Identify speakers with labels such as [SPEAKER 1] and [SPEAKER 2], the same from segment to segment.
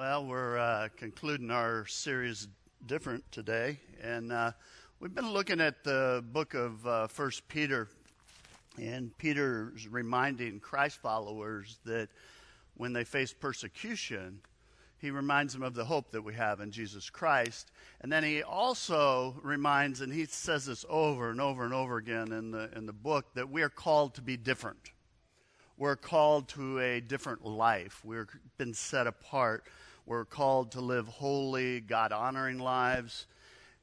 [SPEAKER 1] Well, we're uh, concluding our series different today, and uh, we've been looking at the book of uh, First Peter, and Peter's reminding Christ followers that when they face persecution, he reminds them of the hope that we have in Jesus Christ, and then he also reminds, and he says this over and over and over again in the in the book, that we are called to be different we're called to a different life. We've been set apart. We're called to live holy, God honoring lives,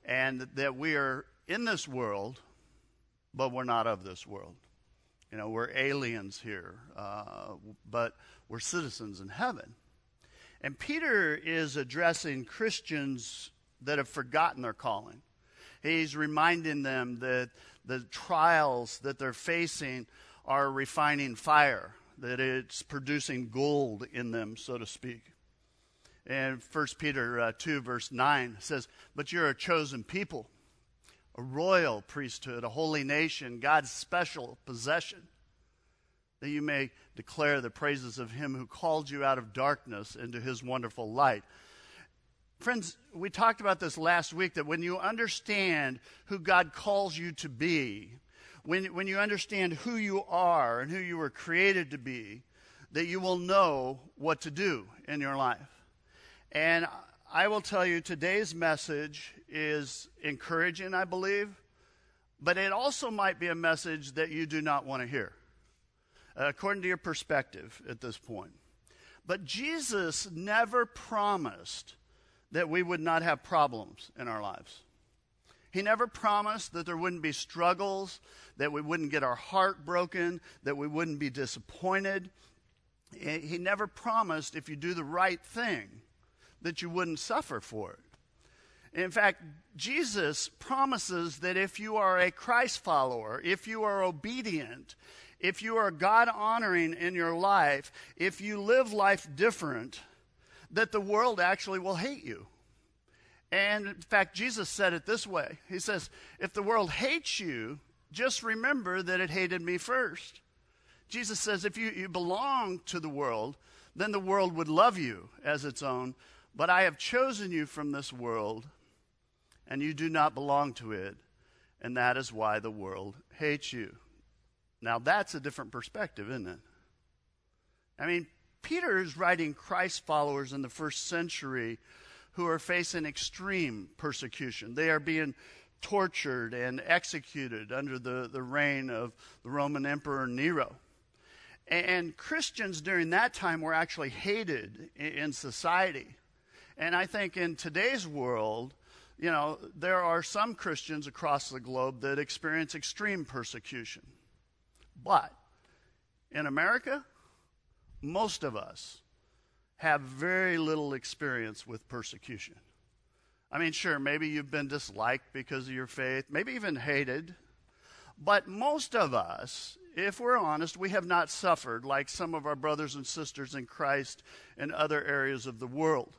[SPEAKER 1] and that we are in this world, but we're not of this world. You know, we're aliens here, uh, but we're citizens in heaven. And Peter is addressing Christians that have forgotten their calling. He's reminding them that the trials that they're facing are refining fire, that it's producing gold in them, so to speak. And 1 Peter uh, 2, verse 9 says, But you're a chosen people, a royal priesthood, a holy nation, God's special possession, that you may declare the praises of him who called you out of darkness into his wonderful light. Friends, we talked about this last week that when you understand who God calls you to be, when, when you understand who you are and who you were created to be, that you will know what to do in your life. And I will tell you, today's message is encouraging, I believe, but it also might be a message that you do not want to hear, according to your perspective at this point. But Jesus never promised that we would not have problems in our lives. He never promised that there wouldn't be struggles, that we wouldn't get our heart broken, that we wouldn't be disappointed. He never promised if you do the right thing that you wouldn't suffer for it. In fact, Jesus promises that if you are a Christ follower, if you are obedient, if you are God honoring in your life, if you live life different, that the world actually will hate you. And in fact, Jesus said it this way He says, If the world hates you, just remember that it hated me first. Jesus says, If you, you belong to the world, then the world would love you as its own. But I have chosen you from this world, and you do not belong to it, and that is why the world hates you. Now, that's a different perspective, isn't it? I mean, Peter is writing Christ followers in the first century who are facing extreme persecution. They are being tortured and executed under the, the reign of the Roman Emperor Nero. And Christians during that time were actually hated in society. And I think in today's world, you know, there are some Christians across the globe that experience extreme persecution. But in America, most of us have very little experience with persecution. I mean, sure, maybe you've been disliked because of your faith, maybe even hated. But most of us, if we're honest, we have not suffered like some of our brothers and sisters in Christ in other areas of the world.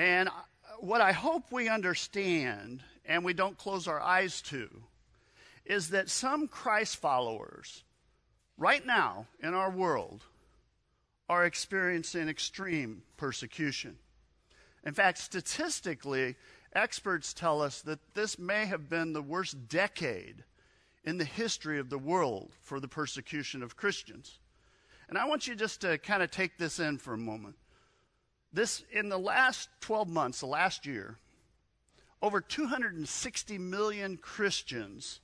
[SPEAKER 1] And uh, what I hope we understand and we don't close our eyes to is that some Christ followers right now in our world are experiencing extreme persecution. In fact, statistically, experts tell us that this may have been the worst decade in the history of the world for the persecution of Christians. And I want you just to kind of take this in for a moment. This, in the last 12 months, the last year, over 260 million Christians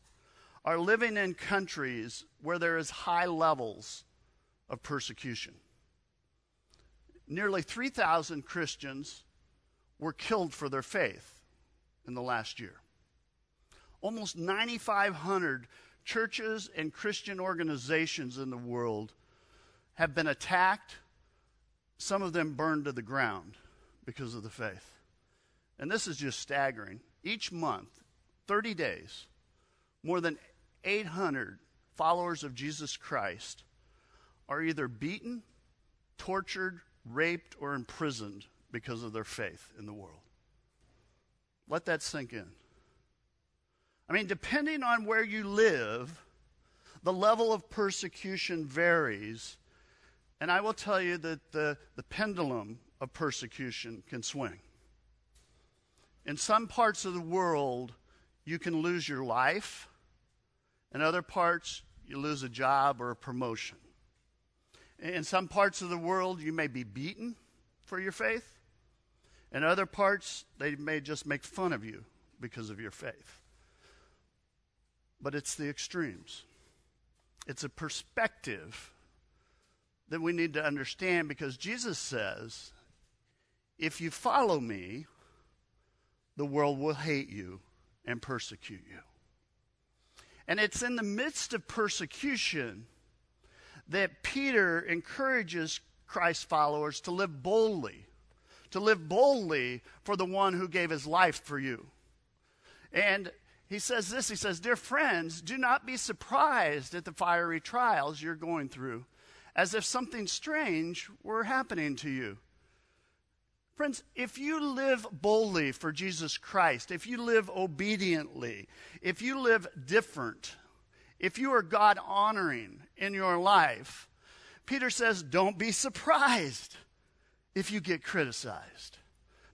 [SPEAKER 1] are living in countries where there is high levels of persecution nearly 3,000 Christians were killed for their faith in the last year. Almost 9,500 churches and Christian organizations in the world have been attacked, some of them burned to the ground because of the faith. And this is just staggering. Each month, 30 days, more than 800 followers of Jesus Christ are either beaten, tortured, raped, or imprisoned because of their faith in the world. Let that sink in. I mean, depending on where you live, the level of persecution varies. And I will tell you that the, the pendulum of persecution can swing. In some parts of the world, you can lose your life. In other parts, you lose a job or a promotion. In some parts of the world, you may be beaten for your faith. In other parts, they may just make fun of you because of your faith. But it's the extremes. It's a perspective that we need to understand because Jesus says, if you follow me, the world will hate you and persecute you. And it's in the midst of persecution that Peter encourages Christ's followers to live boldly, to live boldly for the one who gave his life for you. And he says this he says, Dear friends, do not be surprised at the fiery trials you're going through, as if something strange were happening to you. Friends, if you live boldly for Jesus Christ, if you live obediently, if you live different, if you are God honoring in your life, Peter says, don't be surprised if you get criticized.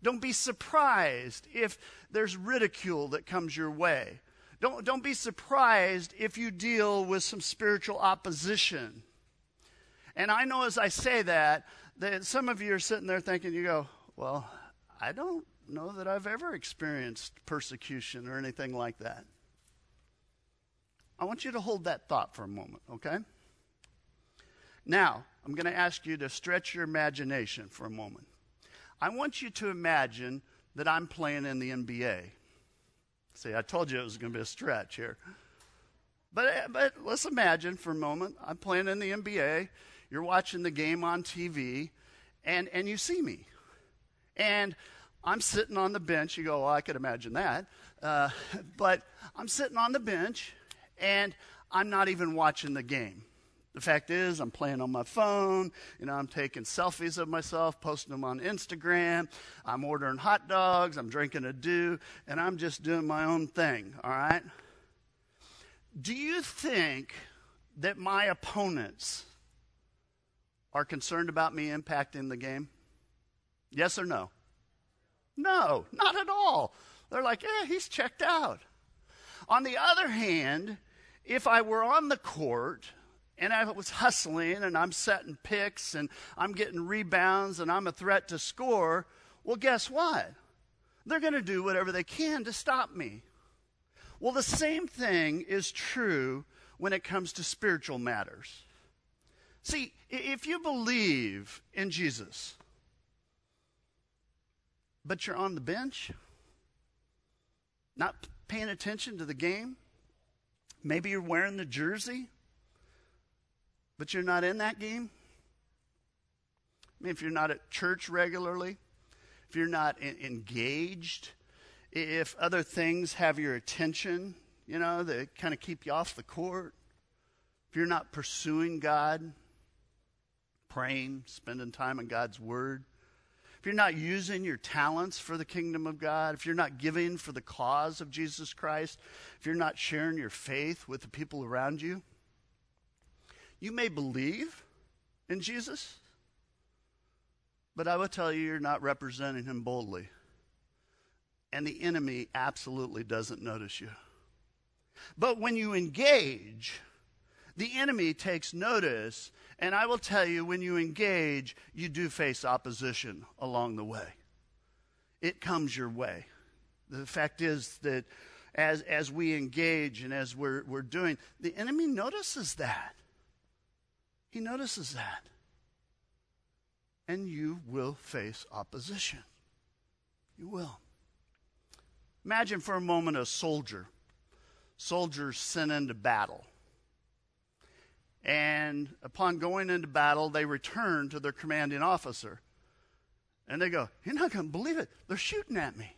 [SPEAKER 1] Don't be surprised if there's ridicule that comes your way. Don't, don't be surprised if you deal with some spiritual opposition. And I know as I say that, that some of you are sitting there thinking, you go, well, I don't know that I've ever experienced persecution or anything like that. I want you to hold that thought for a moment, okay? Now, I'm going to ask you to stretch your imagination for a moment. I want you to imagine that I'm playing in the NBA. See, I told you it was going to be a stretch here. But, but let's imagine for a moment I'm playing in the NBA. You're watching the game on TV, and, and you see me. And I'm sitting on the bench. You go, well, I could imagine that. Uh, but I'm sitting on the bench, and I'm not even watching the game. The fact is, I'm playing on my phone. You know, I'm taking selfies of myself, posting them on Instagram. I'm ordering hot dogs. I'm drinking a dew, and I'm just doing my own thing, all right? Do you think that my opponents are concerned about me impacting the game? Yes or no? No, not at all. They're like, yeah, he's checked out. On the other hand, if I were on the court and I was hustling and I'm setting picks and I'm getting rebounds and I'm a threat to score, well, guess what? They're going to do whatever they can to stop me. Well, the same thing is true when it comes to spiritual matters. See, if you believe in Jesus, but you're on the bench, not paying attention to the game. Maybe you're wearing the jersey, but you're not in that game. I mean, if you're not at church regularly, if you're not in- engaged, if other things have your attention, you know, that kind of keep you off the court, if you're not pursuing God, praying, spending time in God's Word, if you're not using your talents for the kingdom of God, if you're not giving for the cause of Jesus Christ, if you're not sharing your faith with the people around you, you may believe in Jesus, but I will tell you, you're not representing him boldly. And the enemy absolutely doesn't notice you. But when you engage, the enemy takes notice and I will tell you, when you engage, you do face opposition along the way. It comes your way. The fact is that as, as we engage and as we're, we're doing, the enemy notices that. He notices that. And you will face opposition. You will. Imagine for a moment a soldier. Soldiers sent into battle. And upon going into battle, they return to their commanding officer. And they go, You're not going to believe it. They're shooting at me.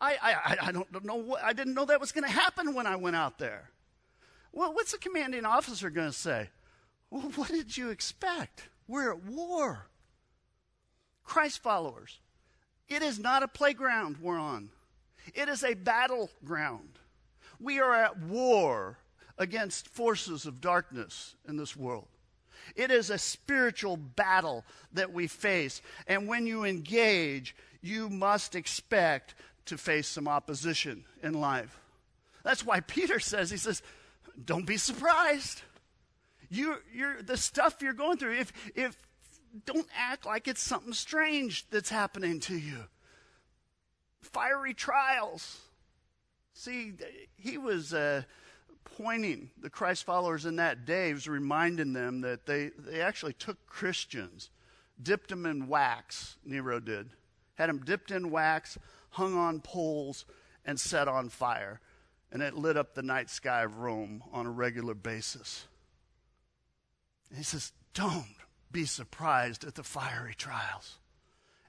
[SPEAKER 1] I, I, I don't know what, I didn't know that was going to happen when I went out there. Well, what's the commanding officer going to say? Well, what did you expect? We're at war. Christ followers, it is not a playground we're on, it is a battleground. We are at war against forces of darkness in this world. It is a spiritual battle that we face. And when you engage, you must expect to face some opposition in life. That's why Peter says, he says, don't be surprised. You, you're, the stuff you're going through, if, if, don't act like it's something strange that's happening to you. Fiery trials. See, he was uh, pointing the Christ followers in that day, was reminding them that they, they actually took Christians, dipped them in wax, Nero did, had them dipped in wax, hung on poles, and set on fire. And it lit up the night sky of Rome on a regular basis. And he says, Don't be surprised at the fiery trials,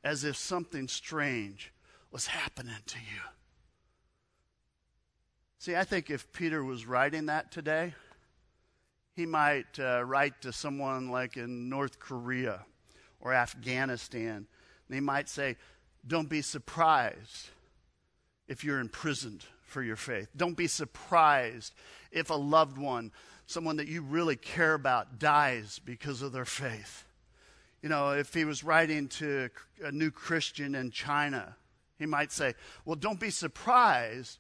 [SPEAKER 1] as if something strange was happening to you. See, I think if Peter was writing that today, he might uh, write to someone like in North Korea or Afghanistan. And he might say, Don't be surprised if you're imprisoned for your faith. Don't be surprised if a loved one, someone that you really care about, dies because of their faith. You know, if he was writing to a new Christian in China, he might say, Well, don't be surprised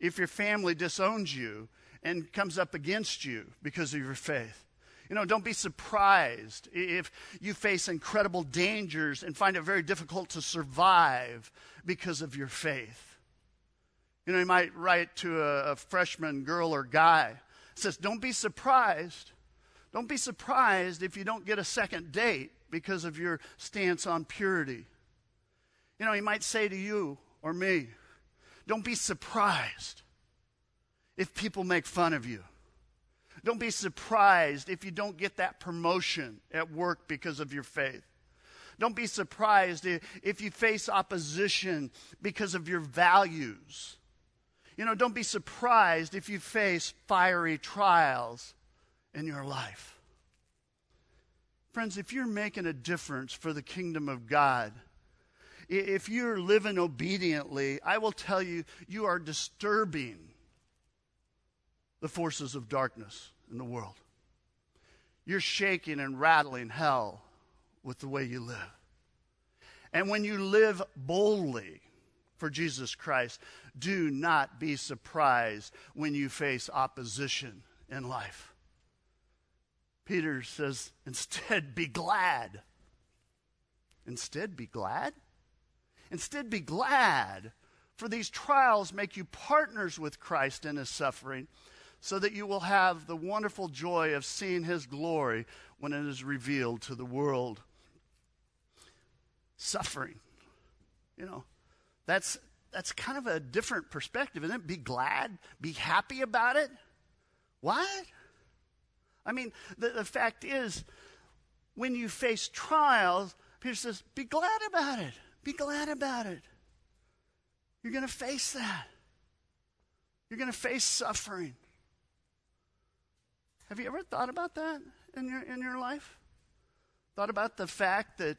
[SPEAKER 1] if your family disowns you and comes up against you because of your faith. You know, don't be surprised if you face incredible dangers and find it very difficult to survive because of your faith. You know, you might write to a, a freshman girl or guy, says, Don't be surprised. Don't be surprised if you don't get a second date because of your stance on purity. You know, he might say to you or me, don't be surprised if people make fun of you. Don't be surprised if you don't get that promotion at work because of your faith. Don't be surprised if you face opposition because of your values. You know, don't be surprised if you face fiery trials in your life. Friends, if you're making a difference for the kingdom of God, if you're living obediently, I will tell you, you are disturbing the forces of darkness in the world. You're shaking and rattling hell with the way you live. And when you live boldly for Jesus Christ, do not be surprised when you face opposition in life. Peter says, instead, be glad. Instead, be glad? Instead, be glad, for these trials make you partners with Christ in his suffering, so that you will have the wonderful joy of seeing his glory when it is revealed to the world. Suffering. You know, that's that's kind of a different perspective, isn't it? Be glad, be happy about it. What? I mean, the, the fact is, when you face trials, Peter says, be glad about it. Be glad about it. You're going to face that. You're going to face suffering. Have you ever thought about that in your, in your life? Thought about the fact that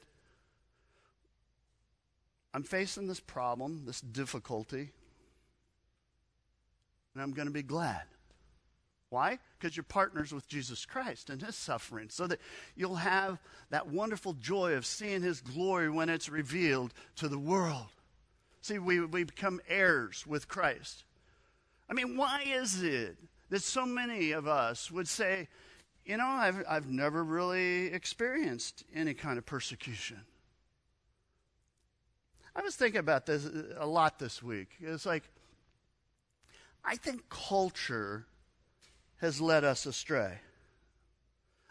[SPEAKER 1] I'm facing this problem, this difficulty, and I'm going to be glad. Why? Because you're partners with Jesus Christ and his suffering, so that you'll have that wonderful joy of seeing his glory when it's revealed to the world. See, we, we become heirs with Christ. I mean, why is it that so many of us would say, you know, I've, I've never really experienced any kind of persecution? I was thinking about this a lot this week. It's like, I think culture has led us astray.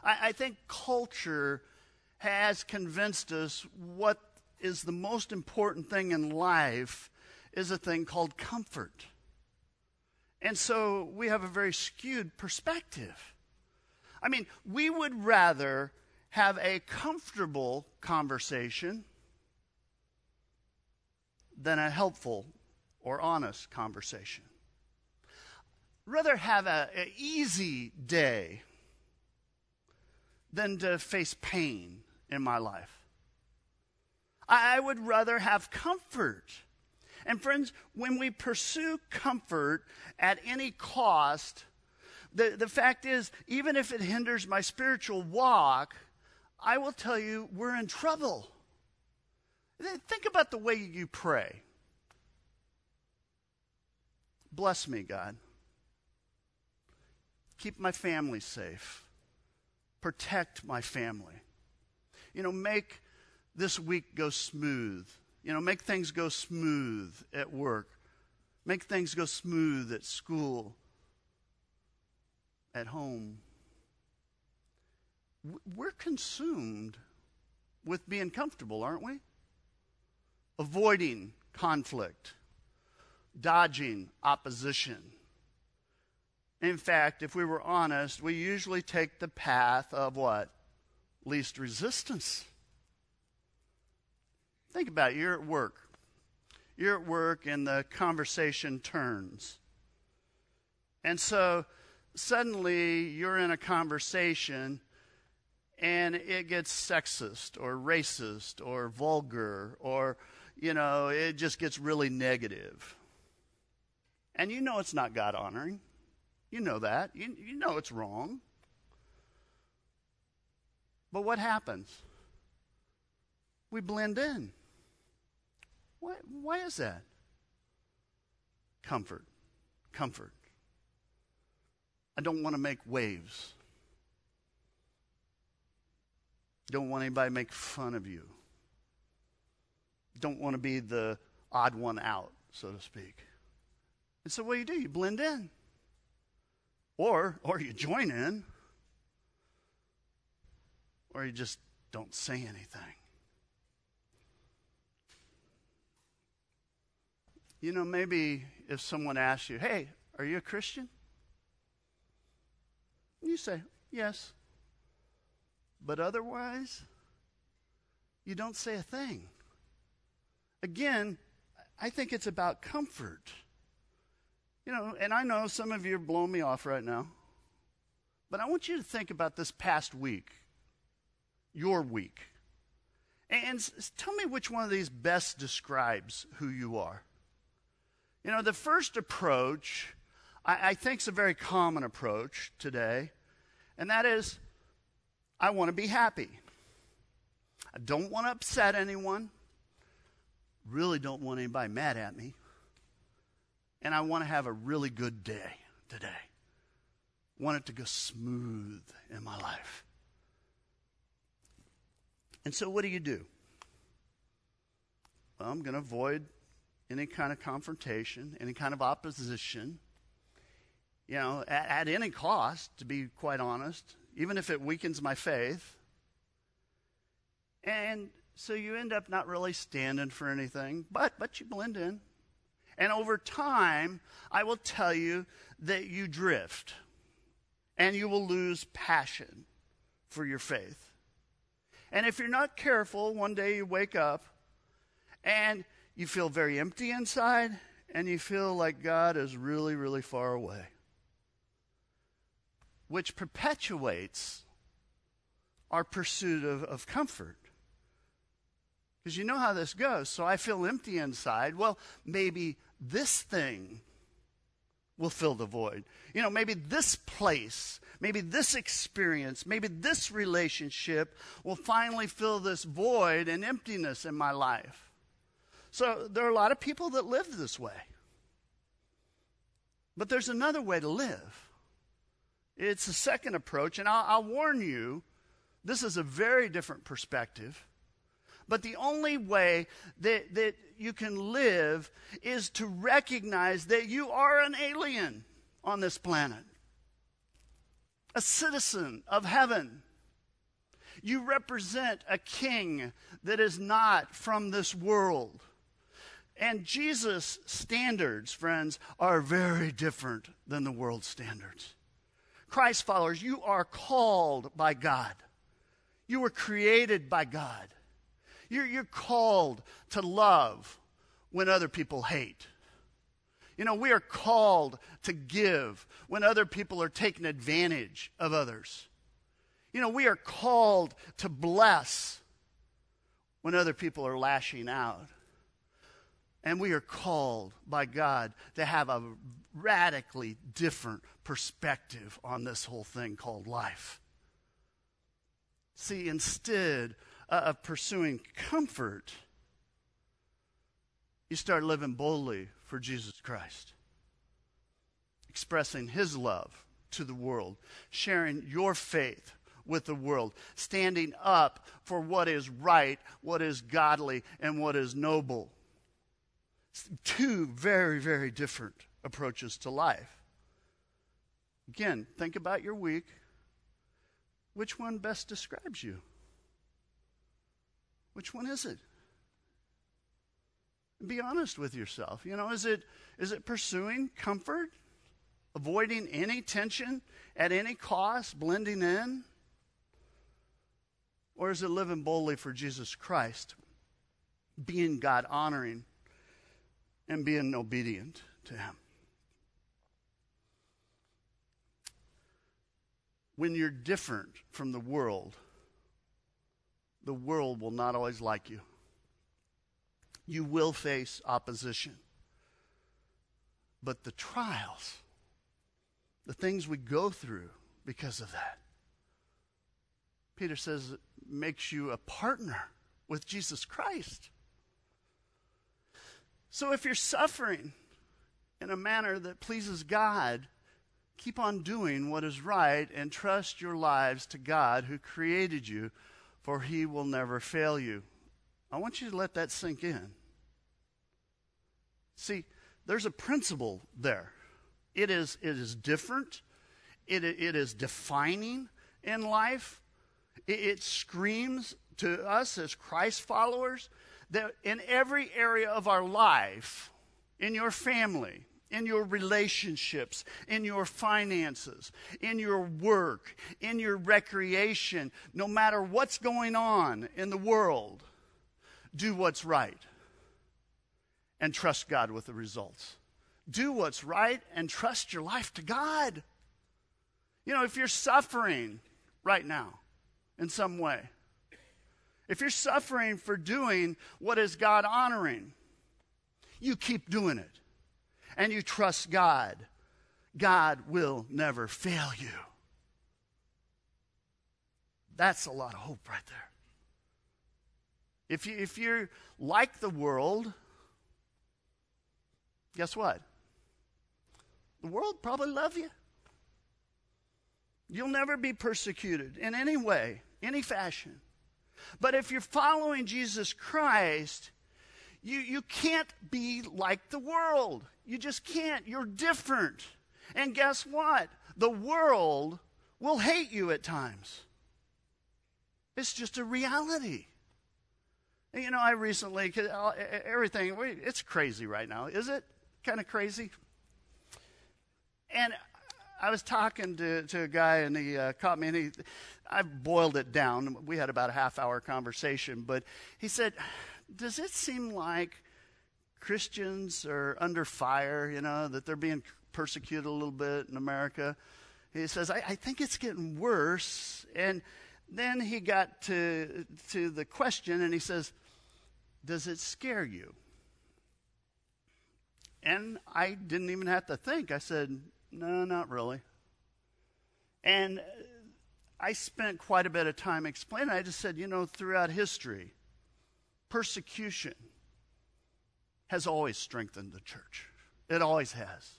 [SPEAKER 1] I, I think culture has convinced us what is the most important thing in life is a thing called comfort. And so we have a very skewed perspective. I mean, we would rather have a comfortable conversation than a helpful or honest conversation rather have an easy day than to face pain in my life. I, would rather have comfort. And friends, when we pursue comfort at any cost, the, the fact is, even if it hinders my spiritual walk, I will tell you we're in trouble. Think about the way you pray. Bless me, God. Keep my family safe. Protect my family. You know, make this week go smooth. You know, make things go smooth at work. Make things go smooth at school, at home. We're consumed with being comfortable, aren't we? Avoiding conflict, dodging opposition. In fact, if we were honest, we usually take the path of what? Least resistance. Think about it. You're at work. You're at work and the conversation turns. And so suddenly you're in a conversation and it gets sexist or racist or vulgar or, you know, it just gets really negative. And you know it's not God honoring. You know that. You, you know it's wrong. But what happens? We blend in. Why, why is that? Comfort. Comfort. I don't want to make waves. Don't want anybody to make fun of you. Don't want to be the odd one out, so to speak. And so what do you do? You blend in. Or or you join in. Or you just don't say anything. You know, maybe if someone asks you, hey, are you a Christian? You say, yes. But otherwise, you don't say a thing. Again, I think it's about comfort. You know, and I know some of you are blowing me off right now, but I want you to think about this past week, your week. And tell me which one of these best describes who you are. You know, the first approach, I, I think, is a very common approach today, and that is I want to be happy. I don't want to upset anyone. Really don't want anybody mad at me. And I want to have a really good day today. Want it to go smooth in my life. And so, what do you do? Well, I'm going to avoid any kind of confrontation, any kind of opposition, you know, at, at any cost, to be quite honest, even if it weakens my faith. And so you end up not really standing for anything, but but you blend in. And over time, I will tell you that you drift and you will lose passion for your faith. And if you're not careful, one day you wake up and you feel very empty inside and you feel like God is really, really far away, which perpetuates our pursuit of, of comfort. Because you know how this goes. So I feel empty inside. Well, maybe this thing will fill the void. You know, maybe this place, maybe this experience, maybe this relationship will finally fill this void and emptiness in my life. So there are a lot of people that live this way. But there's another way to live. It's a second approach, and I'll, I'll warn you, this is a very different perspective. But the only way that, that you can live is to recognize that you are an alien on this planet, a citizen of heaven. You represent a king that is not from this world. And Jesus' standards, friends, are very different than the world's standards. Christ followers, you are called by God. You were created by God. You're, you're called to love when other people hate. You know, we are called to give when other people are taking advantage of others. You know, we are called to bless when other people are lashing out. And we are called by God to have a radically different perspective on this whole thing called life. See, instead Uh, of pursuing comfort, you start living boldly for Jesus Christ, expressing His love to the world, sharing your faith with the world, standing up for what is right, what is godly, and what is noble. Two very, very different approaches to life. Again, think about your week. Which one best describes you? Which one is it? Be honest with yourself. You know, is it is it pursuing comfort, avoiding any tension at any cost, blending in? Or is it living boldly for Jesus Christ, being God honoring and being obedient to Him? When you're different from the world, the world will not always like you. You will face opposition. But the trials, the things we go through because of that, Peter says makes you a partner with Jesus Christ. So if you're suffering in a manner that pleases God, keep on doing what is right and trust your lives to God who created you, for he will never fail you. I want you to let that sink in. See, there's a principle there. It is, it is different, it, it is defining in life. It, it screams to us as Christ followers that in every area of our life, in your family, in your relationships, in your finances, in your work, in your recreation, no matter what's going on in the world, do what's right and trust God with the results. Do what's right and trust your life to God. You know, if you're suffering right now in some way, if you're suffering for doing what is God honoring, you keep doing it and you trust God, God will never fail you. That's a lot of hope right there. If, you, if you're like the world, guess what? The world probably love you. You'll never be persecuted in any way, any fashion. But if you're following Jesus Christ, you, you can't be like the world. You just can't. You're different. And guess what? The world will hate you at times. It's just a reality. You know, I recently, uh, everything, it's crazy right now. Is it kind of crazy? And I was talking to, to a guy, and he uh, caught me, and he, I boiled it down. We had about a half hour conversation, but he said, Does it seem like Christians are under fire, you know, that they're being persecuted a little bit in America? He says, I, I think it's getting worse. And then he got to, to the question, and he says, Does it scare you? And I didn't even have to think. I said, No, not really. And I spent quite a bit of time explaining. I just said, you know, throughout history, persecution has always strengthened the church. It always has.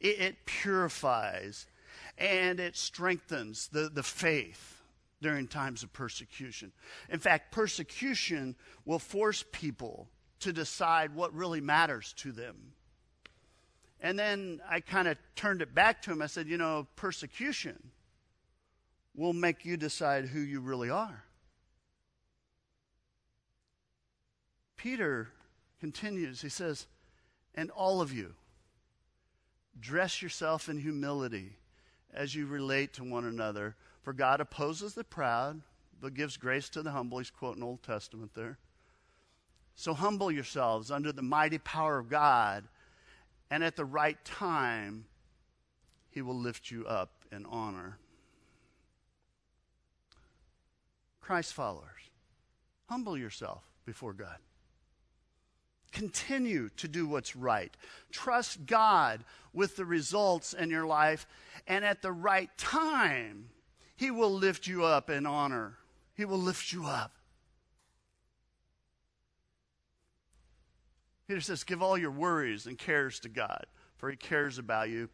[SPEAKER 1] It, it purifies and it strengthens the, the faith during times of persecution. In fact, persecution will force people to decide what really matters to them. And then I kind of turned it back to him. I said, you know, persecution will make you decide who you really are. Peter continues, he says, and all of you, dress yourself in humility as you relate to one another. For God opposes the proud, but gives grace to the humble. He's quoting Old Testament there. So humble yourselves under the mighty power of God, and at the right time, He will lift you up in honor. Christ followers, humble yourself before God. Continue to do what's right. Trust God with the results in your life, and at the right time, He will lift you up in honor. He will lift you up. Peter says, Give all your worries and cares to God, for He cares about you.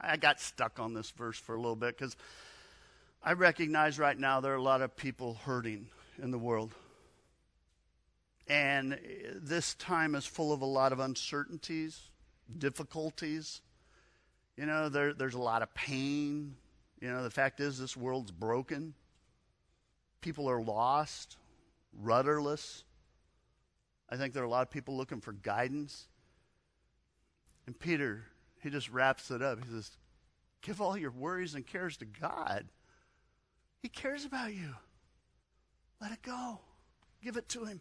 [SPEAKER 1] I got stuck on this verse for a little bit because I recognize right now there are a lot of people hurting in the world. And uh, this time is full of a lot of uncertainties, difficulties. You know, there, there's a lot of pain. You know, the fact is, this world's broken. People are lost, rudderless. I think there are a lot of people looking for guidance. And Peter, he just wraps it up. He says, Give all your worries and cares to God. He cares about you. Let it go. Give it to him.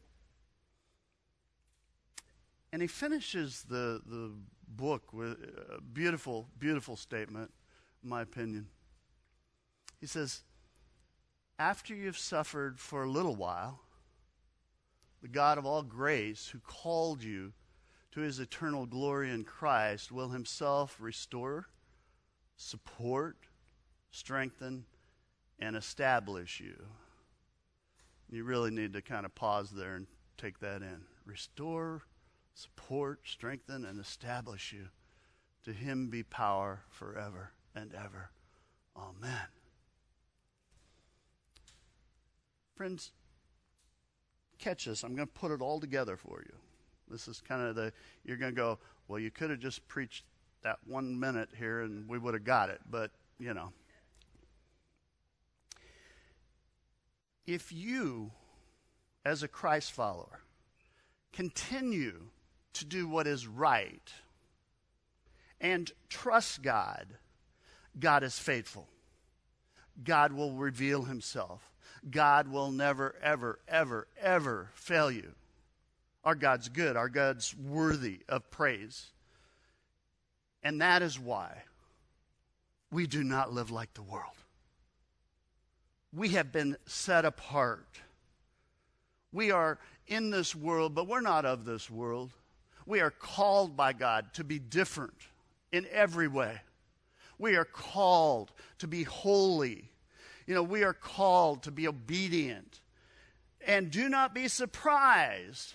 [SPEAKER 1] And he finishes the, the book with a beautiful, beautiful statement, in my opinion. He says, After you've suffered for a little while, the God of all grace, who called you to his eternal glory in Christ, will himself restore, support, strengthen, and establish you. You really need to kind of pause there and take that in. Restore, support, strengthen, and establish you. To him be power forever and ever. Amen. Friends, catch this. I'm going to put it all together for you. This is kind of the, you're going to go, well, you could have just preached that one minute here and we would have got it. But, you know. If you, as a Christ follower, continue to do what is right and trust God, God is faithful. God will reveal himself. God will never, ever, ever, ever fail you. Our God's good. Our God's worthy of praise. And that is why we do not live like the world. We have been set apart. We are in this world, but we're not of this world. We are called by God to be different in every way. We are called to be holy. You know, we are called to be obedient. And do not be surprised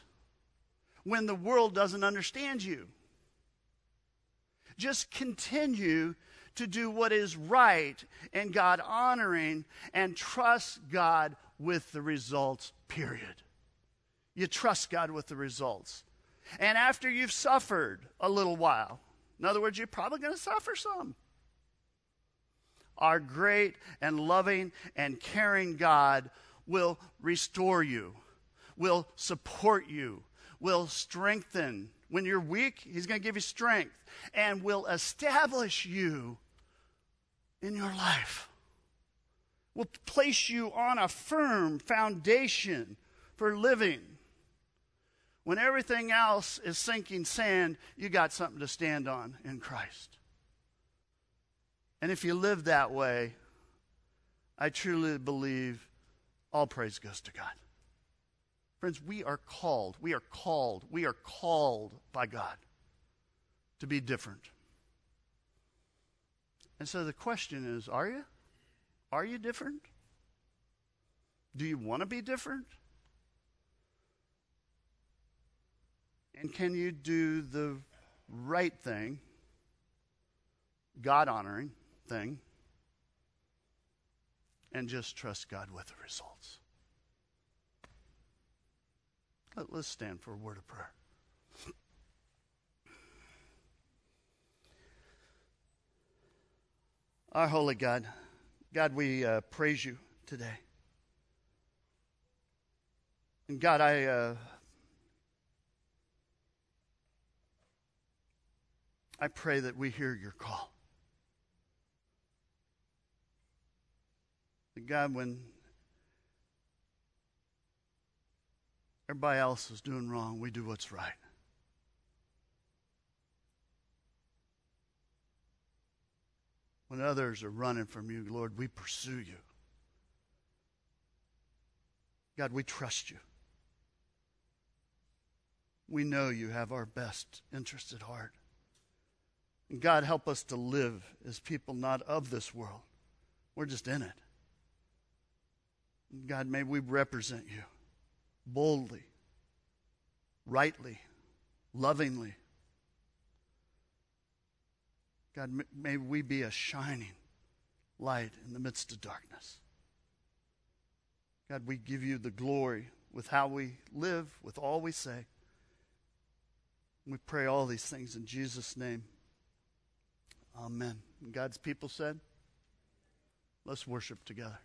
[SPEAKER 1] when the world doesn't understand you. Just continue to do what is right and God honoring and trust God with the results, period. You trust God with the results. And after you've suffered a little while, in other words, you're probably going to suffer some. Our great and loving and caring God will restore you, will support you, will strengthen. When you're weak, He's going to give you strength and will establish you in your life. Will place you on a firm foundation for living. When everything else is sinking sand, you got something to stand on in Christ. And if you live that way, I truly believe all praise goes to God. Friends, we are called, we are called, we are called by God to be different. And so the question is are you? Are you different? Do you want to be different? And can you do the right thing, God honoring thing, and just trust God with the results? Let, us stand for a word of prayer. Our holy God, God, we uh, praise you today. And God, I. Uh, I pray that we hear your call. That God, when everybody else is doing wrong, we do what's right. When others are running from you, Lord, we pursue you. God, we trust you. we know you have our best interest at heart. And God, help us to live as people not of this world. We're just in it. God, may we represent you boldly, rightly, lovingly. God, may we be a shining light in the midst of darkness. God, we give you the glory with how we live, with all we say. We pray all these things in Jesus' name. Amen. God's people said, let's worship together.